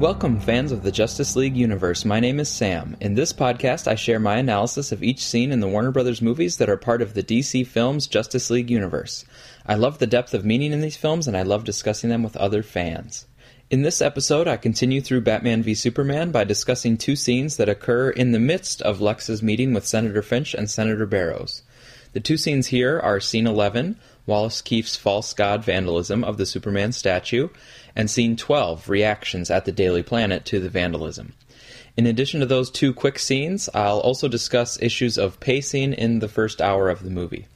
Welcome, fans of the Justice League universe. My name is Sam. In this podcast, I share my analysis of each scene in the Warner Brothers movies that are part of the DC Films Justice League universe. I love the depth of meaning in these films, and I love discussing them with other fans. In this episode, I continue through Batman v Superman by discussing two scenes that occur in the midst of Lex's meeting with Senator Finch and Senator Barrows. The two scenes here are Scene 11, Wallace Keefe's false god vandalism of the Superman statue, and Scene 12, reactions at the Daily Planet to the vandalism. In addition to those two quick scenes, I'll also discuss issues of pacing in the first hour of the movie.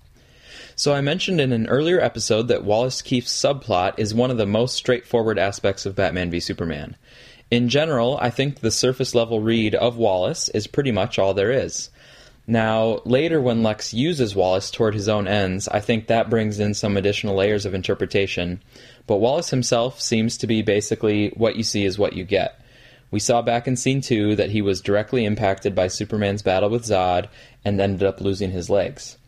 So, I mentioned in an earlier episode that Wallace Keefe's subplot is one of the most straightforward aspects of Batman v Superman. In general, I think the surface level read of Wallace is pretty much all there is. Now, later when Lex uses Wallace toward his own ends, I think that brings in some additional layers of interpretation. But Wallace himself seems to be basically what you see is what you get. We saw back in scene 2 that he was directly impacted by Superman's battle with Zod and ended up losing his legs.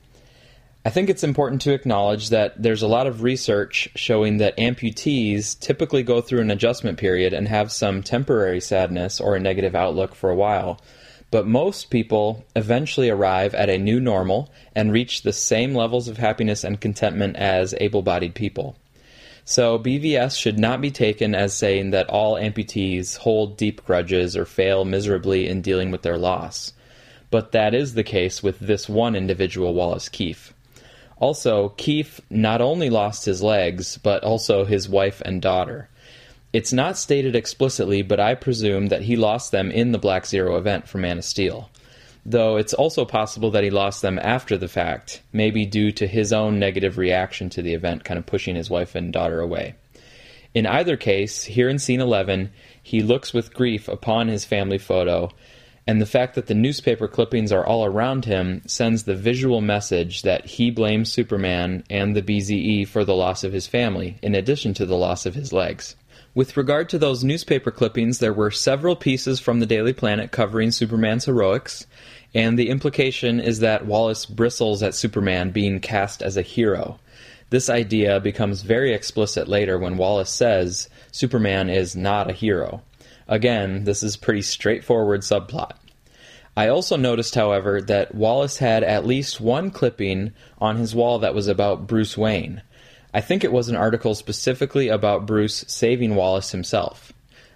I think it's important to acknowledge that there's a lot of research showing that amputees typically go through an adjustment period and have some temporary sadness or a negative outlook for a while. But most people eventually arrive at a new normal and reach the same levels of happiness and contentment as able bodied people. So, BVS should not be taken as saying that all amputees hold deep grudges or fail miserably in dealing with their loss. But that is the case with this one individual, Wallace Keefe. Also, Keefe not only lost his legs, but also his wife and daughter. It's not stated explicitly, but I presume that he lost them in the Black Zero event for Man of Steel. Though it's also possible that he lost them after the fact, maybe due to his own negative reaction to the event, kind of pushing his wife and daughter away. In either case, here in scene 11, he looks with grief upon his family photo and the fact that the newspaper clippings are all around him sends the visual message that he blames Superman and the BZE for the loss of his family, in addition to the loss of his legs. With regard to those newspaper clippings, there were several pieces from the Daily Planet covering Superman's heroics, and the implication is that Wallace bristles at Superman being cast as a hero. This idea becomes very explicit later when Wallace says Superman is not a hero. Again, this is pretty straightforward subplot. I also noticed, however, that Wallace had at least one clipping on his wall that was about Bruce Wayne. I think it was an article specifically about Bruce saving Wallace himself.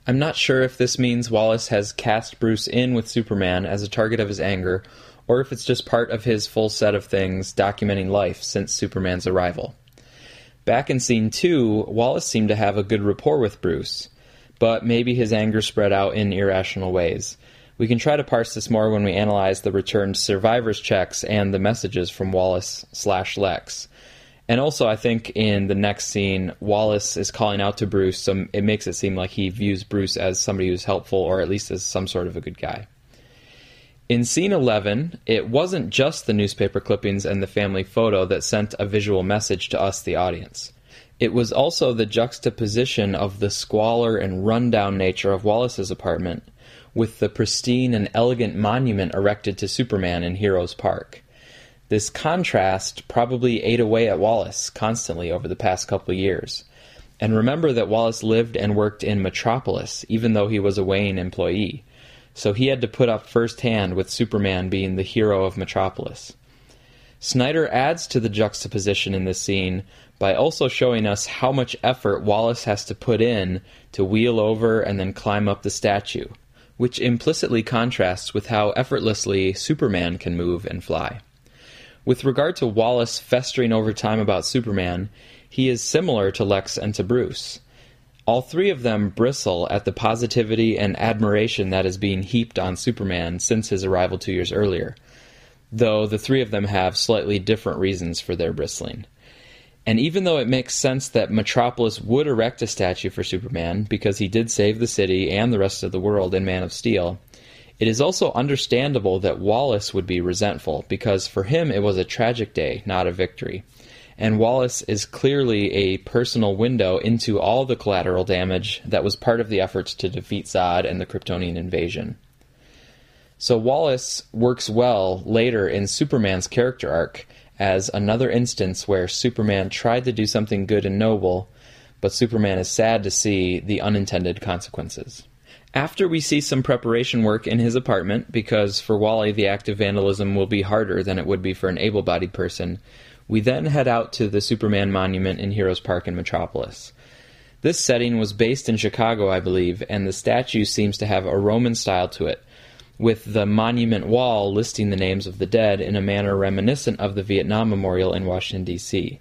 I'm not sure if this means Wallace has cast Bruce in with Superman as a target of his anger, or if it's just part of his full set of things documenting life since Superman's arrival. Back in scene 2, Wallace seemed to have a good rapport with Bruce but maybe his anger spread out in irrational ways. We can try to parse this more when we analyze the returned survivors checks and the messages from Wallace slash Lex. And also, I think in the next scene, Wallace is calling out to Bruce, so it makes it seem like he views Bruce as somebody who's helpful or at least as some sort of a good guy. In scene 11, it wasn't just the newspaper clippings and the family photo that sent a visual message to us, the audience. It was also the juxtaposition of the squalor and rundown nature of Wallace's apartment with the pristine and elegant monument erected to Superman in Heroes Park. This contrast probably ate away at Wallace constantly over the past couple years. And remember that Wallace lived and worked in Metropolis, even though he was a Wayne employee. So he had to put up firsthand with Superman being the hero of Metropolis. Snyder adds to the juxtaposition in this scene by also showing us how much effort Wallace has to put in to wheel over and then climb up the statue, which implicitly contrasts with how effortlessly Superman can move and fly. With regard to Wallace festering over time about Superman, he is similar to Lex and to Bruce. All three of them bristle at the positivity and admiration that is being heaped on Superman since his arrival two years earlier, though the three of them have slightly different reasons for their bristling. And even though it makes sense that Metropolis would erect a statue for Superman because he did save the city and the rest of the world in Man of Steel, it is also understandable that Wallace would be resentful because for him it was a tragic day, not a victory. And Wallace is clearly a personal window into all the collateral damage that was part of the efforts to defeat Zod and the Kryptonian invasion. So Wallace works well later in Superman's character arc as another instance where Superman tried to do something good and noble, but Superman is sad to see the unintended consequences. After we see some preparation work in his apartment, because for Wally the act of vandalism will be harder than it would be for an able bodied person, we then head out to the Superman monument in Heroes Park in Metropolis. This setting was based in Chicago, I believe, and the statue seems to have a Roman style to it, with the monument wall listing the names of the dead in a manner reminiscent of the Vietnam Memorial in Washington, D.C.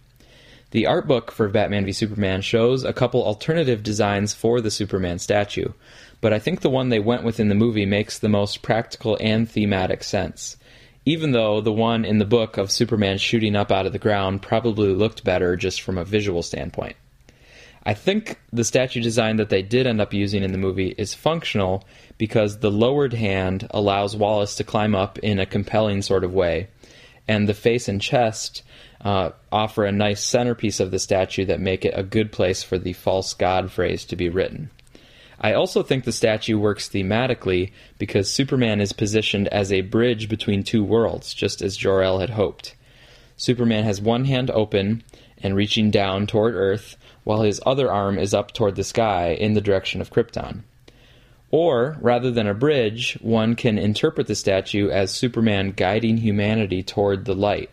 The art book for Batman v Superman shows a couple alternative designs for the Superman statue, but I think the one they went with in the movie makes the most practical and thematic sense. Even though the one in the book of Superman shooting up out of the ground probably looked better just from a visual standpoint. I think the statue design that they did end up using in the movie is functional because the lowered hand allows Wallace to climb up in a compelling sort of way, and the face and chest uh, offer a nice centerpiece of the statue that make it a good place for the false god phrase to be written. I also think the statue works thematically because Superman is positioned as a bridge between two worlds, just as Jor-El had hoped. Superman has one hand open and reaching down toward Earth, while his other arm is up toward the sky in the direction of Krypton. Or, rather than a bridge, one can interpret the statue as Superman guiding humanity toward the light,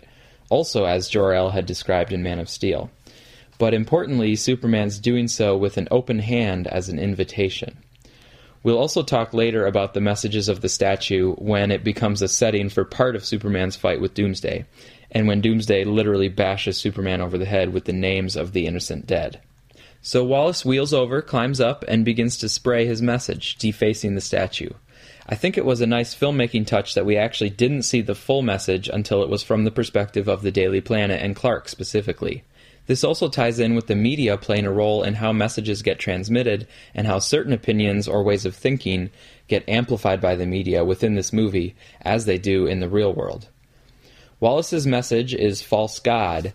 also as Jor-El had described in Man of Steel. But importantly, Superman's doing so with an open hand as an invitation. We'll also talk later about the messages of the statue when it becomes a setting for part of Superman's fight with Doomsday, and when Doomsday literally bashes Superman over the head with the names of the innocent dead. So Wallace wheels over, climbs up, and begins to spray his message, defacing the statue. I think it was a nice filmmaking touch that we actually didn't see the full message until it was from the perspective of the Daily Planet and Clark specifically. This also ties in with the media playing a role in how messages get transmitted and how certain opinions or ways of thinking get amplified by the media within this movie, as they do in the real world. Wallace's message is false God.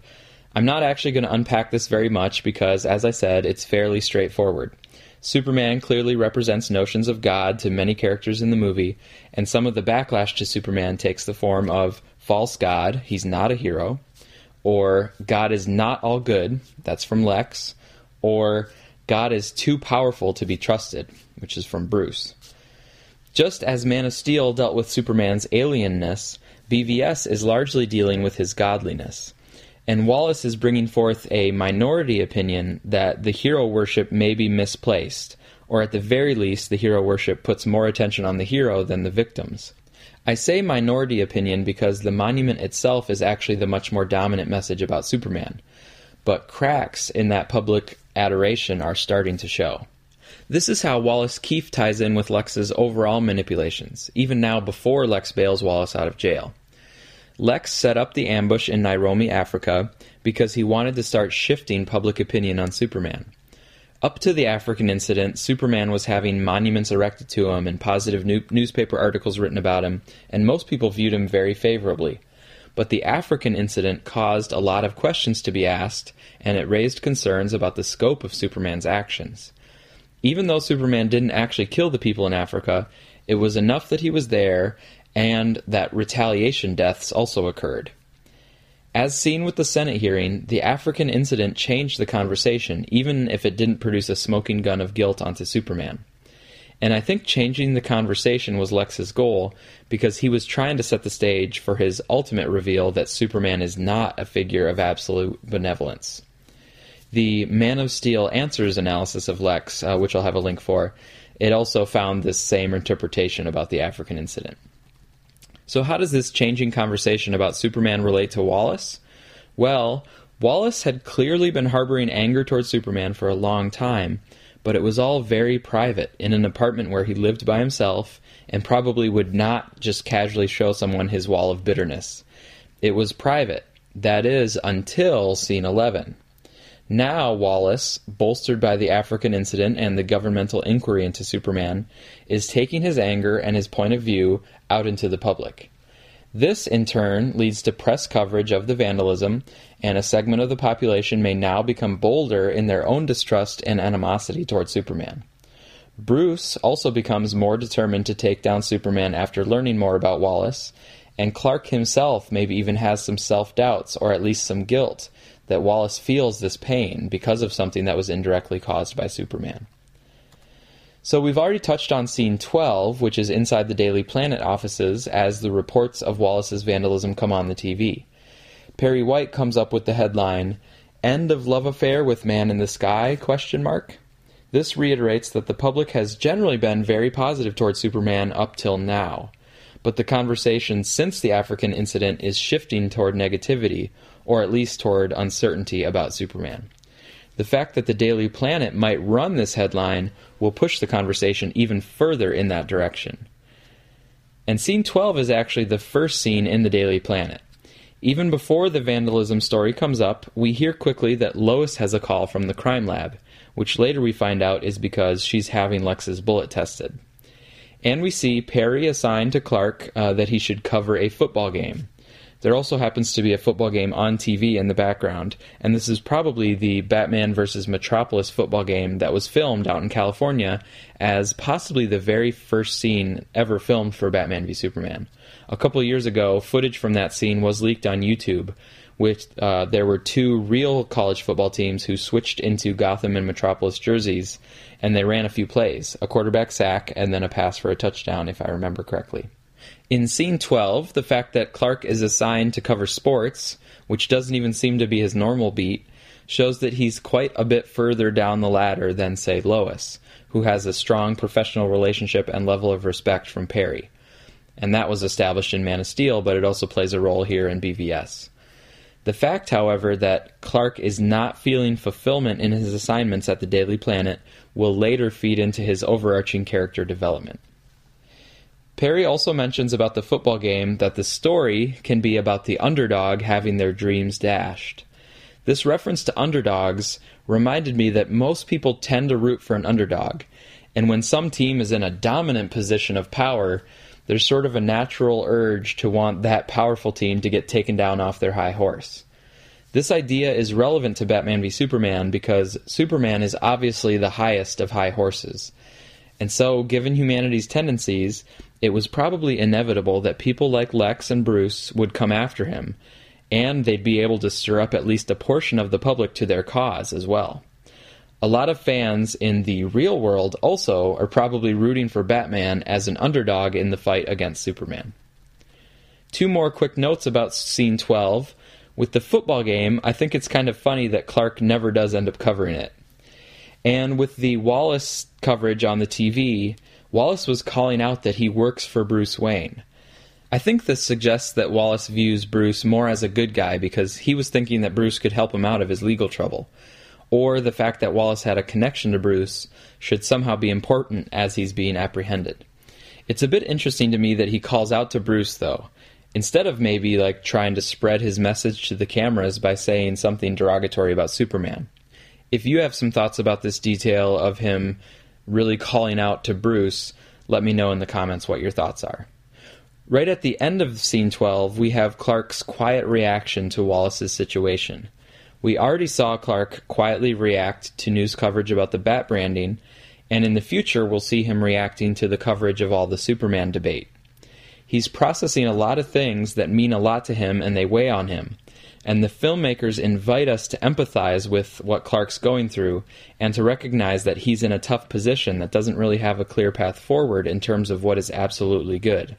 I'm not actually going to unpack this very much because, as I said, it's fairly straightforward. Superman clearly represents notions of God to many characters in the movie, and some of the backlash to Superman takes the form of false God, he's not a hero, or God is not all good, that's from Lex, or God is too powerful to be trusted, which is from Bruce. Just as Man of Steel dealt with Superman's alienness, BVS is largely dealing with his godliness. And Wallace is bringing forth a minority opinion that the hero worship may be misplaced, or at the very least, the hero worship puts more attention on the hero than the victims. I say minority opinion because the monument itself is actually the much more dominant message about Superman. But cracks in that public adoration are starting to show. This is how Wallace Keefe ties in with Lex's overall manipulations, even now before Lex bails Wallace out of jail. Lex set up the ambush in Nairobi, Africa, because he wanted to start shifting public opinion on Superman. Up to the African incident, Superman was having monuments erected to him and positive new- newspaper articles written about him, and most people viewed him very favorably. But the African incident caused a lot of questions to be asked, and it raised concerns about the scope of Superman's actions. Even though Superman didn't actually kill the people in Africa, it was enough that he was there and that retaliation deaths also occurred. As seen with the Senate hearing, the African incident changed the conversation, even if it didn't produce a smoking gun of guilt onto Superman. And I think changing the conversation was Lex's goal because he was trying to set the stage for his ultimate reveal that Superman is not a figure of absolute benevolence. The Man of Steel Answers analysis of Lex, uh, which I'll have a link for, it also found this same interpretation about the African incident. So, how does this changing conversation about Superman relate to Wallace? Well, Wallace had clearly been harboring anger towards Superman for a long time, but it was all very private in an apartment where he lived by himself and probably would not just casually show someone his wall of bitterness. It was private, that is, until scene 11. Now, Wallace, bolstered by the African incident and the governmental inquiry into Superman, is taking his anger and his point of view out into the public. This, in turn, leads to press coverage of the vandalism, and a segment of the population may now become bolder in their own distrust and animosity toward Superman. Bruce also becomes more determined to take down Superman after learning more about Wallace, and Clark himself maybe even has some self doubts or at least some guilt that Wallace feels this pain because of something that was indirectly caused by Superman. So we've already touched on scene 12, which is inside the Daily Planet offices as the reports of Wallace's vandalism come on the TV. Perry White comes up with the headline, End of Love Affair with Man in the Sky? question mark. This reiterates that the public has generally been very positive towards Superman up till now. But the conversation since the African incident is shifting toward negativity, or at least toward uncertainty about Superman. The fact that the Daily Planet might run this headline will push the conversation even further in that direction. And scene 12 is actually the first scene in the Daily Planet. Even before the vandalism story comes up, we hear quickly that Lois has a call from the crime lab, which later we find out is because she's having Lex's bullet tested. And we see Perry assigned to Clark uh, that he should cover a football game. There also happens to be a football game on TV in the background, and this is probably the Batman vs. Metropolis football game that was filmed out in California as possibly the very first scene ever filmed for Batman v Superman. A couple years ago, footage from that scene was leaked on YouTube, which uh, there were two real college football teams who switched into Gotham and Metropolis jerseys, and they ran a few plays a quarterback sack and then a pass for a touchdown, if I remember correctly. In scene 12, the fact that Clark is assigned to cover sports, which doesn't even seem to be his normal beat, shows that he's quite a bit further down the ladder than, say, Lois, who has a strong professional relationship and level of respect from Perry. And that was established in Man of Steel, but it also plays a role here in BVS. The fact, however, that Clark is not feeling fulfillment in his assignments at the Daily Planet will later feed into his overarching character development. Perry also mentions about the football game that the story can be about the underdog having their dreams dashed. This reference to underdogs reminded me that most people tend to root for an underdog, and when some team is in a dominant position of power, there's sort of a natural urge to want that powerful team to get taken down off their high horse. This idea is relevant to Batman v Superman because Superman is obviously the highest of high horses. And so, given humanity's tendencies, it was probably inevitable that people like Lex and Bruce would come after him, and they'd be able to stir up at least a portion of the public to their cause as well. A lot of fans in the real world also are probably rooting for Batman as an underdog in the fight against Superman. Two more quick notes about scene 12. With the football game, I think it's kind of funny that Clark never does end up covering it. And with the Wallace coverage on the TV, Wallace was calling out that he works for Bruce Wayne. I think this suggests that Wallace views Bruce more as a good guy because he was thinking that Bruce could help him out of his legal trouble. Or the fact that Wallace had a connection to Bruce should somehow be important as he's being apprehended. It's a bit interesting to me that he calls out to Bruce, though, instead of maybe like trying to spread his message to the cameras by saying something derogatory about Superman. If you have some thoughts about this detail of him really calling out to Bruce, let me know in the comments what your thoughts are. Right at the end of scene 12, we have Clark's quiet reaction to Wallace's situation. We already saw Clark quietly react to news coverage about the bat branding, and in the future we'll see him reacting to the coverage of all the Superman debate. He's processing a lot of things that mean a lot to him and they weigh on him, and the filmmakers invite us to empathize with what Clark's going through and to recognize that he's in a tough position that doesn't really have a clear path forward in terms of what is absolutely good.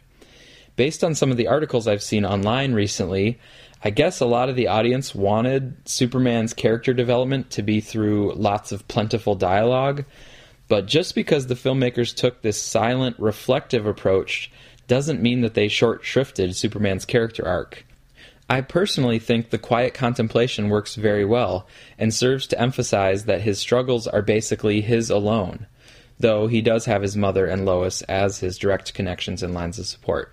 Based on some of the articles I've seen online recently, I guess a lot of the audience wanted Superman's character development to be through lots of plentiful dialogue, but just because the filmmakers took this silent, reflective approach doesn't mean that they short shrifted Superman's character arc. I personally think the quiet contemplation works very well and serves to emphasize that his struggles are basically his alone, though he does have his mother and Lois as his direct connections and lines of support.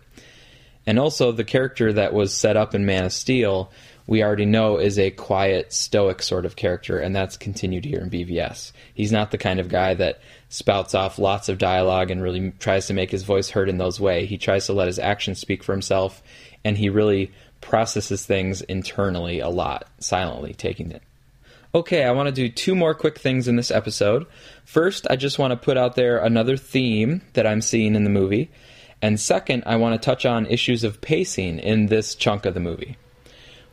And also, the character that was set up in Man of Steel, we already know is a quiet, stoic sort of character, and that's continued here in BVS. He's not the kind of guy that spouts off lots of dialogue and really tries to make his voice heard in those ways. He tries to let his actions speak for himself, and he really processes things internally a lot, silently taking it. Okay, I want to do two more quick things in this episode. First, I just want to put out there another theme that I'm seeing in the movie. And second, I want to touch on issues of pacing in this chunk of the movie.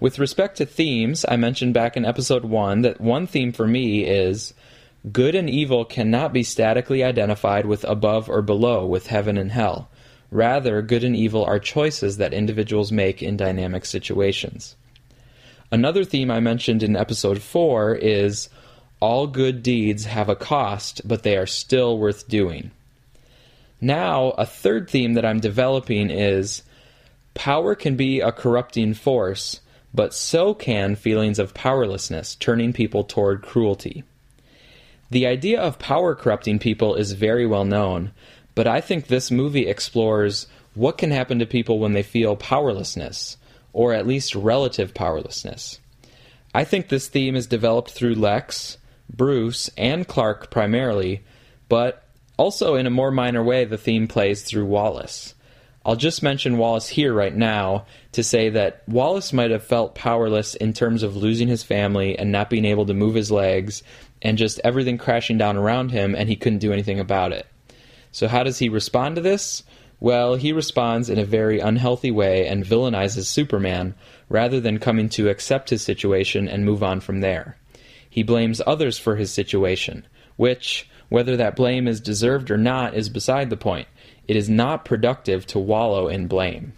With respect to themes, I mentioned back in episode 1 that one theme for me is Good and evil cannot be statically identified with above or below, with heaven and hell. Rather, good and evil are choices that individuals make in dynamic situations. Another theme I mentioned in episode 4 is all good deeds have a cost, but they are still worth doing. Now, a third theme that I'm developing is power can be a corrupting force, but so can feelings of powerlessness, turning people toward cruelty. The idea of power corrupting people is very well known, but I think this movie explores what can happen to people when they feel powerlessness, or at least relative powerlessness. I think this theme is developed through Lex, Bruce, and Clark primarily, but also in a more minor way, the theme plays through Wallace. I'll just mention Wallace here right now to say that Wallace might have felt powerless in terms of losing his family and not being able to move his legs and just everything crashing down around him, and he couldn't do anything about it. So, how does he respond to this? Well, he responds in a very unhealthy way and villainizes Superman rather than coming to accept his situation and move on from there. He blames others for his situation, which, whether that blame is deserved or not, is beside the point. It is not productive to wallow in blame.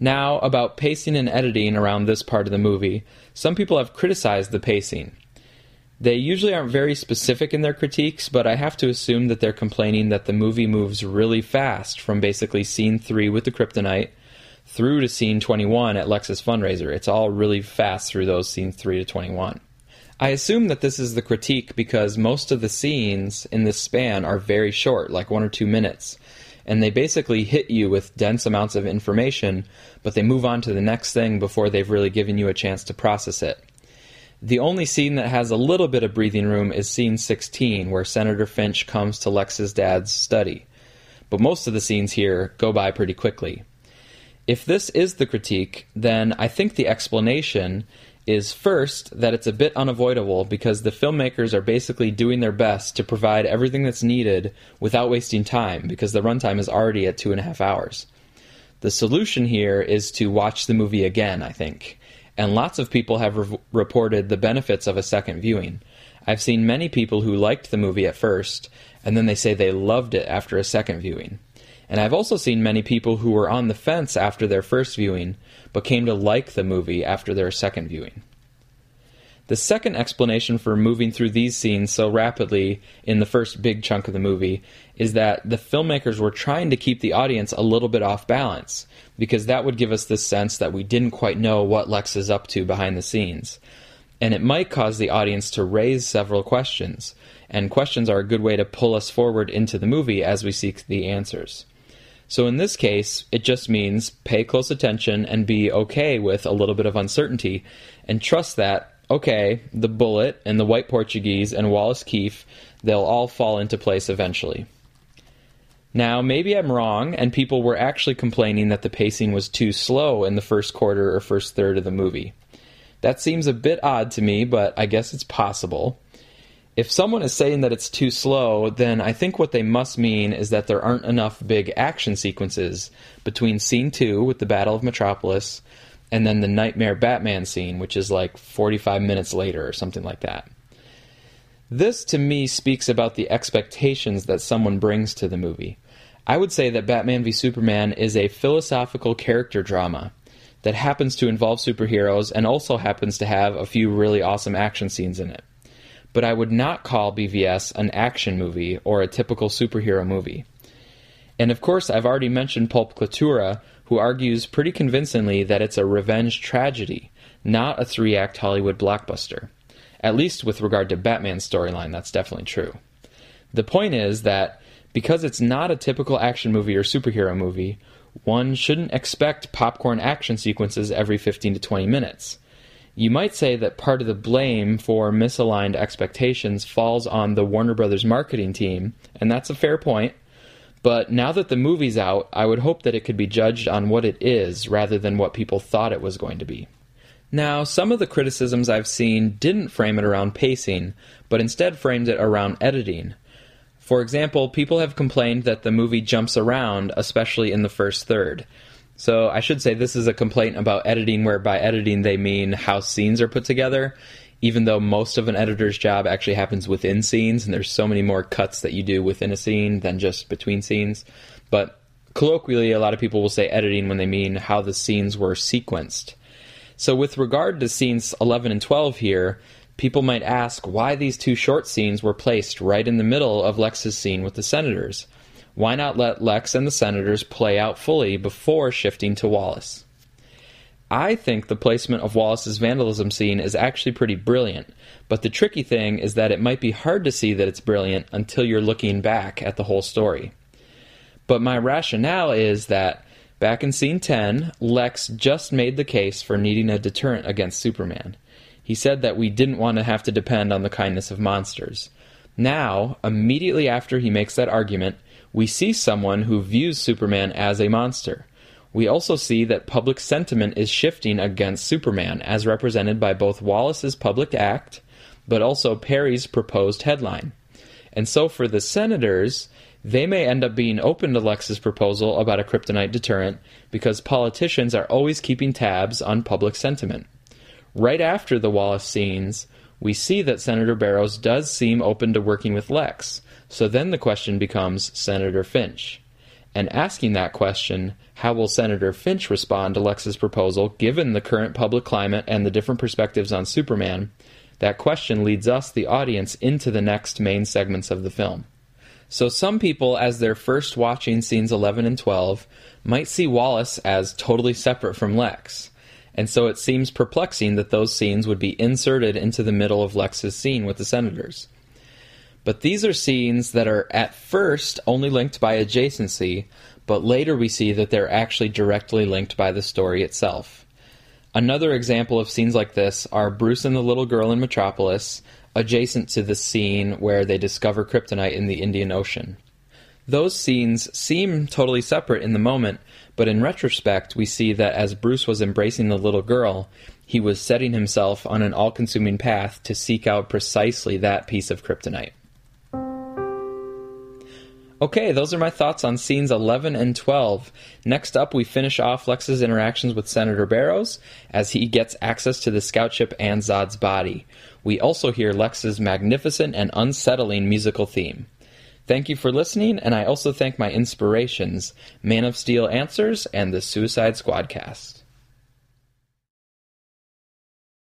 Now, about pacing and editing around this part of the movie, some people have criticized the pacing. They usually aren't very specific in their critiques, but I have to assume that they're complaining that the movie moves really fast from basically scene 3 with the kryptonite through to scene 21 at Lex's fundraiser. It's all really fast through those scenes 3 to 21. I assume that this is the critique because most of the scenes in this span are very short, like one or two minutes, and they basically hit you with dense amounts of information, but they move on to the next thing before they've really given you a chance to process it. The only scene that has a little bit of breathing room is scene 16, where Senator Finch comes to Lex's dad's study. But most of the scenes here go by pretty quickly. If this is the critique, then I think the explanation is first that it's a bit unavoidable because the filmmakers are basically doing their best to provide everything that's needed without wasting time because the runtime is already at two and a half hours. The solution here is to watch the movie again, I think and lots of people have re- reported the benefits of a second viewing. I've seen many people who liked the movie at first, and then they say they loved it after a second viewing. And I've also seen many people who were on the fence after their first viewing, but came to like the movie after their second viewing. The second explanation for moving through these scenes so rapidly in the first big chunk of the movie is that the filmmakers were trying to keep the audience a little bit off balance, because that would give us this sense that we didn't quite know what Lex is up to behind the scenes. And it might cause the audience to raise several questions, and questions are a good way to pull us forward into the movie as we seek the answers. So in this case, it just means pay close attention and be okay with a little bit of uncertainty, and trust that okay, the bullet and the white Portuguese and Wallace Keefe, they'll all fall into place eventually. Now, maybe I'm wrong, and people were actually complaining that the pacing was too slow in the first quarter or first third of the movie. That seems a bit odd to me, but I guess it's possible. If someone is saying that it's too slow, then I think what they must mean is that there aren't enough big action sequences between scene 2 with the Battle of Metropolis and then the Nightmare Batman scene, which is like 45 minutes later or something like that. This to me speaks about the expectations that someone brings to the movie. I would say that Batman v Superman is a philosophical character drama that happens to involve superheroes and also happens to have a few really awesome action scenes in it. But I would not call BVS an action movie or a typical superhero movie. And of course, I've already mentioned Pulp Cultura, who argues pretty convincingly that it's a revenge tragedy, not a three act Hollywood blockbuster. At least with regard to Batman's storyline, that's definitely true. The point is that because it's not a typical action movie or superhero movie, one shouldn't expect popcorn action sequences every 15 to 20 minutes. You might say that part of the blame for misaligned expectations falls on the Warner Brothers marketing team, and that's a fair point. But now that the movie's out, I would hope that it could be judged on what it is rather than what people thought it was going to be. Now, some of the criticisms I've seen didn't frame it around pacing, but instead framed it around editing. For example, people have complained that the movie jumps around, especially in the first third. So I should say this is a complaint about editing, where by editing they mean how scenes are put together. Even though most of an editor's job actually happens within scenes, and there's so many more cuts that you do within a scene than just between scenes. But colloquially, a lot of people will say editing when they mean how the scenes were sequenced. So, with regard to scenes 11 and 12 here, people might ask why these two short scenes were placed right in the middle of Lex's scene with the senators. Why not let Lex and the senators play out fully before shifting to Wallace? I think the placement of Wallace's vandalism scene is actually pretty brilliant, but the tricky thing is that it might be hard to see that it's brilliant until you're looking back at the whole story. But my rationale is that back in scene 10, Lex just made the case for needing a deterrent against Superman. He said that we didn't want to have to depend on the kindness of monsters. Now, immediately after he makes that argument, we see someone who views Superman as a monster. We also see that public sentiment is shifting against Superman, as represented by both Wallace's public act, but also Perry's proposed headline. And so for the senators, they may end up being open to Lex's proposal about a kryptonite deterrent because politicians are always keeping tabs on public sentiment. Right after the Wallace scenes, we see that Senator Barrows does seem open to working with Lex. So then the question becomes Senator Finch. And asking that question, how will Senator Finch respond to Lex's proposal given the current public climate and the different perspectives on Superman? That question leads us, the audience, into the next main segments of the film. So, some people, as they're first watching scenes 11 and 12, might see Wallace as totally separate from Lex. And so it seems perplexing that those scenes would be inserted into the middle of Lex's scene with the senators. But these are scenes that are at first only linked by adjacency, but later we see that they're actually directly linked by the story itself. Another example of scenes like this are Bruce and the little girl in Metropolis, adjacent to the scene where they discover kryptonite in the Indian Ocean. Those scenes seem totally separate in the moment, but in retrospect, we see that as Bruce was embracing the little girl, he was setting himself on an all consuming path to seek out precisely that piece of kryptonite. Okay, those are my thoughts on scenes 11 and 12. Next up, we finish off Lex's interactions with Senator Barrows as he gets access to the scout ship and Zod's body. We also hear Lex's magnificent and unsettling musical theme. Thank you for listening, and I also thank my inspirations Man of Steel Answers and the Suicide Squadcast.